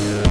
Yeah.